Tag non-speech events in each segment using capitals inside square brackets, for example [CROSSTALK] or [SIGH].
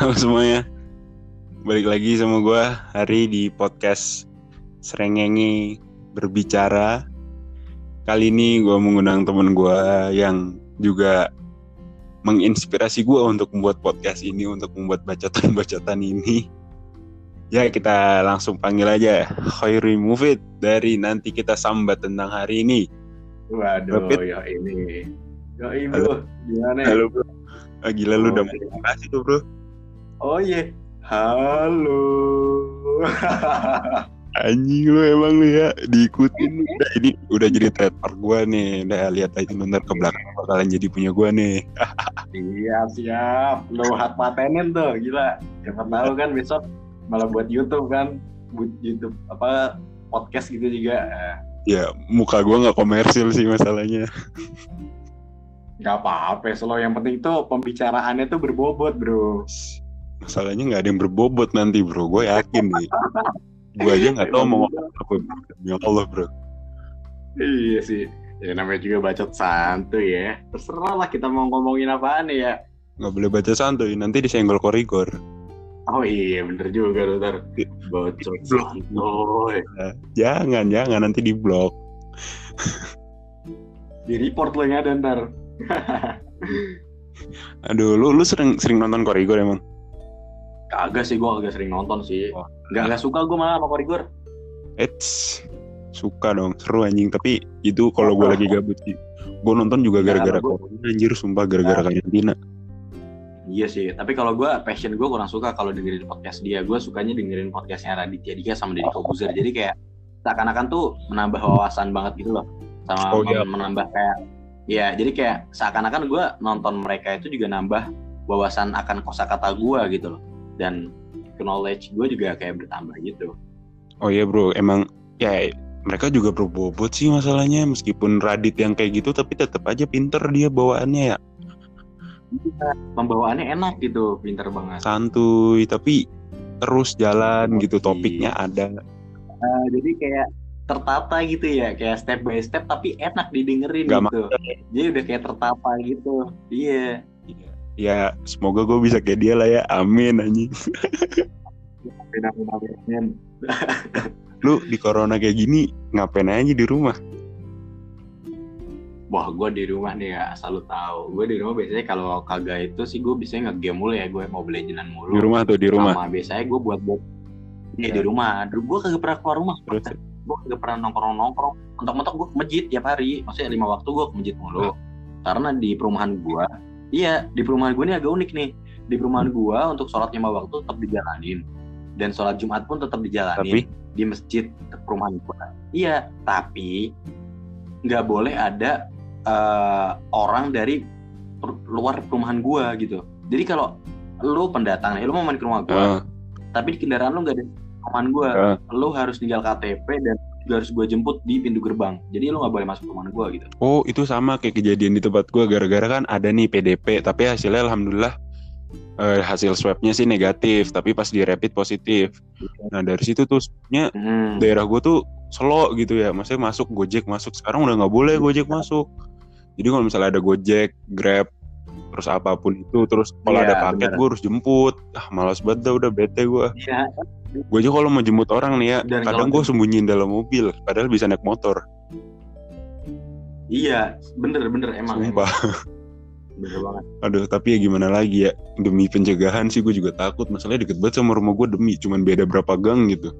Halo semuanya, balik lagi sama gue hari di podcast Serengengi berbicara. Kali ini gue mengundang temen gue yang juga menginspirasi gue untuk membuat podcast ini, untuk membuat bacotan-bacotan ini. Ya kita langsung panggil aja Khairi Mufid dari nanti kita sambat tentang hari ini. Waduh, Rapid. ya ini. Ya ini bro, gimana ya? Halo bro, ah, gila lu Oh, udah iya. makasih tuh bro. Oh iya, halo. [LAUGHS] Anjing lu emang lu ya diikutin udah ini udah jadi trademark gua nih udah lihat aja bentar ke belakang bakalan jadi punya gua nih [LAUGHS] siap, siap. Lo hak patenin tuh, gila. Siapa tahu kan besok malah buat YouTube kan, buat YouTube apa podcast gitu juga. Ya muka gua nggak komersil sih masalahnya Gak apa-apa, selalu yang penting itu pembicaraannya tuh berbobot bro. Masalahnya nggak ada yang berbobot nanti bro. Gue yakin nih. Gua aja nggak tahu mau ngomong apa bro. Ya Allah bro. Iya sih. Ya namanya juga bacot santuy ya. Terserah lah kita mau ngomongin apaan ya. nggak boleh baca santuy. Nanti disenggol korigor. Oh iya bener juga lu ntar Bocor santuy. Nah, jangan jangan. Nanti di blok Di report lo yang ada ntar. [LAUGHS] Aduh lu lu sering sering nonton korigor emang Kagak sih gue agak sering nonton sih. Oh. Gak, gak suka gue malah sama Korigor. Eits, suka dong seru anjing. Tapi itu kalau gue lagi gabut sih gue nonton juga gara-gara kalau corona anjir sumpah gara-gara karantina. Iya sih Tapi kalau gue passion gue kurang suka kalau dengerin podcast dia. Gue sukanya dengerin podcastnya Raditya Dika sama Deddy Kobuzer. Jadi kayak seakan-akan tuh menambah wawasan banget gitu loh. Sama Oh, iya. menambah kayak Ya jadi kayak seakan-akan gue nonton mereka itu juga nambah wawasan akan kosakata gue gitu loh Dan knowledge gue juga kayak bertambah gitu Oh iya bro, emang ya mereka juga berbobot sih masalahnya meskipun Radit yang kayak gitu tapi tetap aja pinter dia bawaannya ya Pembawaannya enak gitu Pinter banget santuy tapi terus jalan gitu Iya. topiknya ada. Nah, jadi kayak tertata gitu ya, kayak step by step tapi enak didengerin Nggak gitu. Jadi udah kayak tertata gitu. Iya. Ya semoga gue bisa kayak dia lah ya, amin anjing. Amin. [LAUGHS] Lu di corona kayak gini ngapain aja di rumah? Wah, gue di rumah nih ya, selalu tahu. Gue di rumah biasanya kalau kagak itu sih gue biasanya nge-game mulu ya, gue mau belajaran mulu. Di rumah tuh di rumah. Sama biasanya gue buat buat Iya di rumah. Dulu gue kagak pernah keluar rumah. Terus gue kagak pernah nongkrong nongkrong. Mentok-mentok gue ke masjid tiap hari. Maksudnya lima waktu gue ke masjid mulu. Karena di perumahan gue, iya di perumahan gue ini agak unik nih. Di perumahan gue untuk sholat lima waktu tetap dijalanin. Dan sholat Jumat pun tetap dijalanin tapi di masjid perumahan gue. Iya, tapi nggak boleh ada eh, orang dari per- luar perumahan gue gitu. Jadi kalau lu pendatang nih, lu mau main ke rumah gue, eh, tapi di kendaraan lu nggak ada perumahan gue, eh, lu harus tinggal KTP dan harus gue jemput di pintu gerbang. Jadi lu nggak boleh masuk perumahan gue gitu. oh itu sama kayak kejadian di tempat gue gara-gara kan ada nih PDP tapi hasilnya alhamdulillah eh, hasil swabnya sih negatif tapi pas di rapid positif. Nah dari situ tuh sebenarnya Hmm. daerah gue tuh slow gitu ya maksudnya masuk gojek masuk sekarang udah nggak boleh gojek masuk jadi kalau misalnya ada gojek grab terus apa pun itu terus kalau Iya, ada paket gue harus jemput ah malas banget dah udah bete gue Iya, gue aja kalau mau jemput orang nih ya Dan kadang gue sembunyiin dalam mobil padahal bisa naik motor iya, bener bener emang. sumpah emang. Bener banget. aduh tapi ya gimana lagi ya demi pencegahan sih gue juga takut masalahnya deket banget sama rumah gue demi cuman beda berapa gang gitu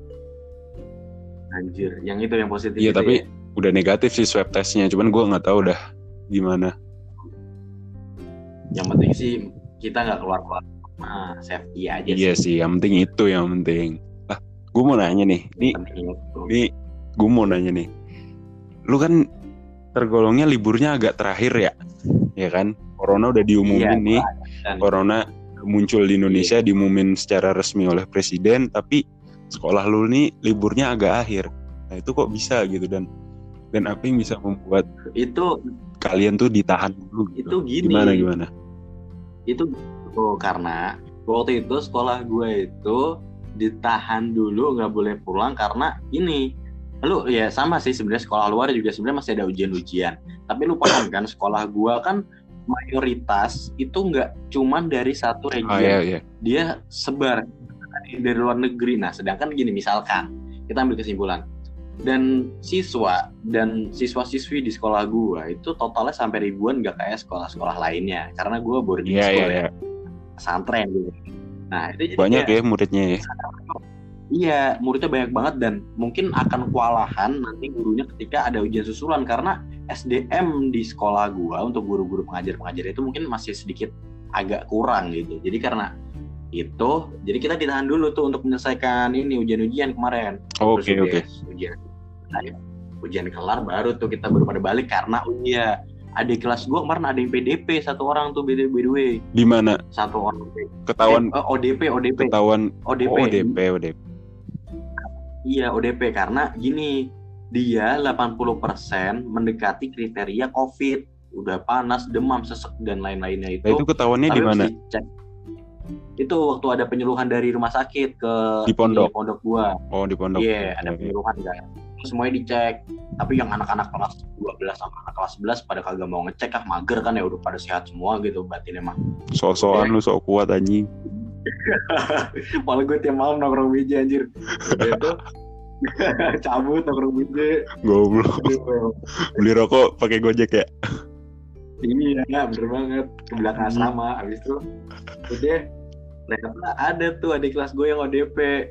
Anjir, yang itu yang positif. iya tapi ya. udah negatif sih swab testnya cuman gue nggak tahu dah gimana yang penting sih kita nggak keluar keluar. Nah, safety aja Iya sih, yang penting itu yang penting. Lah, gue mau nanya nih, itu. nih, gue mau nanya nih. Lu kan tergolongnya liburnya agak terakhir ya, ya kan? Corona udah diumumin Iya, nih, Dan Corona muncul di Indonesia, diumumin secara resmi oleh presiden, tapi sekolah lu nih liburnya agak akhir. Nah itu kok bisa gitu dan dan apa yang bisa membuat itu kalian tuh ditahan dulu? Gitu? itu gini. Gimana gimana? itu oh, karena waktu itu sekolah gue itu ditahan dulu nggak boleh pulang karena ini lu ya sama sih sebenarnya sekolah luar juga sebenarnya masih ada ujian-ujian tapi lu paham kan sekolah gue kan mayoritas itu nggak cuman dari satu Oh region iya iya. dia sebar dari luar negeri. Nah, sedangkan gini misalkan kita ambil kesimpulan dan siswa dan siswa-siswi di sekolah gua itu totalnya sampai ribuan gak kayak sekolah-sekolah lainnya karena gua boarding Iya iya school iya. ya, pesantren gitu. Nah, itu jadi Banyak kayak- ya muridnya ya. Iya, muridnya banyak banget dan mungkin akan kewalahan nanti gurunya ketika ada ujian susulan karena SDM di sekolah gua untuk guru-guru pengajar-pengajar itu mungkin masih sedikit agak kurang gitu. Jadi karena itu, jadi kita ditahan dulu tuh untuk menyelesaikan ini ujian-ujian kemarin. Oke Terus oke. UTS, Ujian. Nah, ya, ujian kelar baru tuh kita baru pada balik karena oh iya adik kelas gua kemarin ada yang PDP satu orang tuh by the way Di mana satu orang ketahuan Eh, ODP ODP ketahuan ODP oh DP ODP. Iya ODP karena gini dia 80% mendekati kriteria COVID udah panas demam sesek dan lain-lainnya itu. Nah, itu ketahuannya di mana? Itu waktu ada penyuluhan dari rumah sakit ke Di pondok? ini, pondok gua. Oh di pondok. Iya ada Oke. penyuluhan kan. Semuanya dicek. Tapi yang anak-anak kelas 12 sama anak kelas 11 pada kagak mau ngecek ah mager kan ya udah pada sehat semua gitu batin emang. So-soan lu sok kuat anjing. [LAUGHS] Malah gue tiap malam nongkrong meja anjir. Tuh [LAUGHS] cabut nongkrong meja. Goblok. Beli rokok pakai Gojek ya. Iya, bener banget. Ke belakang asrama, habis itu udah ternyata ada tuh adik kelas gue yang ODP.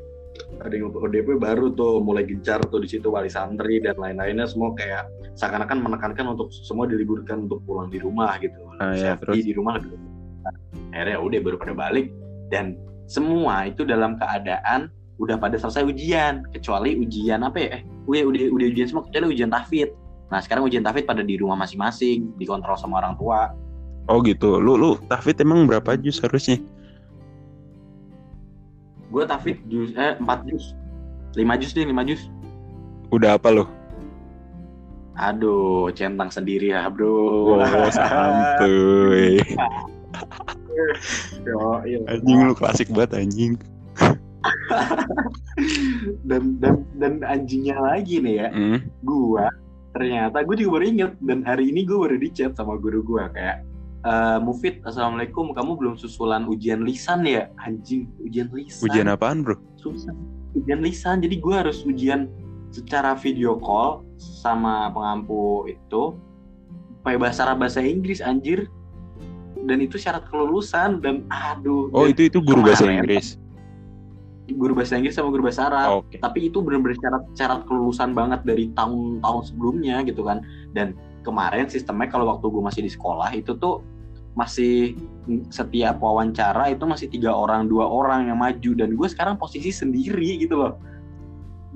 Ada yang ODP baru tuh mulai gencar tuh di situ wali santri dan lain-lainnya semua kayak seakan-akan menekankan untuk semua diliburkan untuk pulang di rumah gitu. Ah, Safety terus? di rumah lebih akhirnya udah baru pada balik dan semua itu dalam keadaan udah pada selesai ujian kecuali ujian apa ya eh udah udah udah ujian semua kecuali ujian tahfidz nah sekarang ujian tahfidz pada di rumah masing-masing dikontrol sama orang tua Oh gitu. Lu lu tahfidz emang berapa juz harusnya? Gue tahfidz jus eh empat jus lima jus deh lima jus Udah apa lu? aduh centang sendiri ya bro Oh santuy. Iya. Anjing lu klasik banget anjing. [LAUGHS] dan dan dan anjingnya lagi nih ya Hmm. gua ternyata gue juga baru inget dan hari ini gue baru di chat sama guru gua kayak eh Mufid assalamualaikum. Kamu belum susulan ujian lisan ya? Anjing ujian lisan. Ujian apaan, Bro? susah ujian lisan. Jadi gue harus ujian secara video call sama pengampu itu. Pakai bahasa Arab bahasa Inggris anjir. Dan itu syarat kelulusan dan aduh. Oh, dan itu itu guru bahasa kemarin- Inggris. guru bahasa Inggris sama guru bahasa Arab. Oke. tapi itu benar-benar syarat syarat kelulusan banget dari tahun-tahun sebelumnya gitu kan. Dan kemarin sistemnya kalau waktu gue masih di sekolah itu tuh masih setiap wawancara itu masih tiga orang dua orang yang maju. Dan gue sekarang posisi sendiri gitu loh.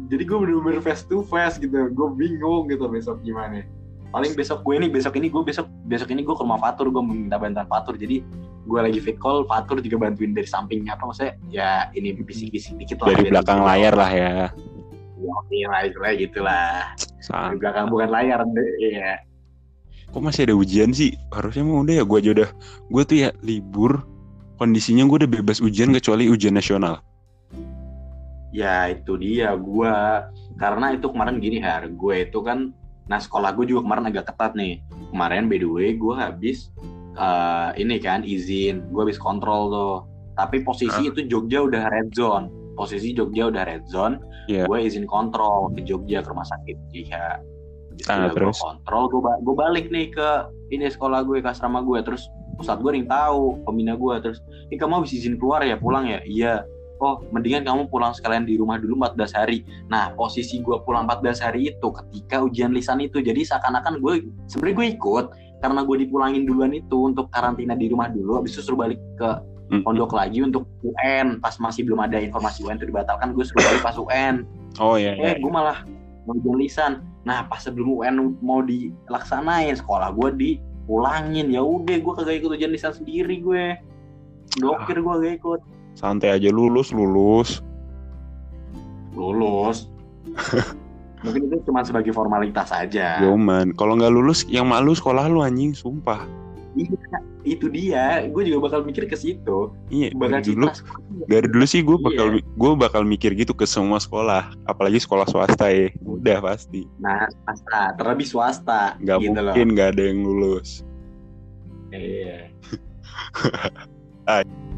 Jadi gue bener-bener face to face gitu. Gue bingung gitu besok gimana. Paling besok gue ini besok ini gue besok besok ini gue ke rumah Fatur gue meminta bantuan Fatur. Jadi gue lagi fit call Fatur juga bantuin dari sampingnya. Apa maksudnya? Ya ini bisik-bisik dikit lah. Dari belakang bisa- layar lah ya. ya lah gitulah. Di San. belakang bukan layar deh ya Kok masih ada ujian sih? Harusnya mah udah ya gua aja udah. Gua tuh ya libur. Kondisinya gue udah bebas ujian kecuali ujian nasional. ya itu dia gue karena itu kemarin gini har gue itu kan nah sekolah gue juga kemarin agak ketat nih kemarin by the way gue habis eh, ini kan izin gue habis kontrol tuh tapi posisi itu Jogja udah red zone posisi Jogja udah red zone Iya. gue izin kontrol ke Jogja ke rumah sakit iya Habis Ah, gue terus? kontrol gue ba- gue balik nih ke ini sekolah gue ke asrama gue terus pusat gue yang tahu pembina gue terus ini kamu habis izin keluar ya pulang ya iya oh mendingan kamu pulang sekalian di rumah dulu 14 hari nah posisi gue pulang 14 hari itu ketika ujian lisan itu jadi seakan-akan gue sebenarnya gue ikut karena gue dipulangin duluan itu untuk karantina di rumah dulu habis itu suruh balik ke Hmm. pondok lagi untuk UN pas masih belum ada informasi UN itu dibatalkan gue suruh balik pas UN Oh iya. eh iya. gue malah mau ujian lisan nah pas sebelum UN mau dilaksanain sekolah gue dipulangin ya udah gue kagak ikut ujian lisan sendiri gue. Dokter gue gak ikut. Santai aja lulus lulus. lulus. [LAUGHS] Mungkin itu cuma sebagai formalitas saja Yoman. Kalau nggak lulus yang malu sekolah lu anjing, sumpah. Iya, itu dia gue juga bakal mikir ke situ Iya. bakal Dari dulu, dari dulu sih gue bakal Iya. gue bakal mikir gitu ke semua sekolah, apalagi sekolah swasta ya. Udah pasti. nah swasta terlebih swasta Nggak gitu loh mungkin nggak ada yang lulus. Iya. [LAUGHS]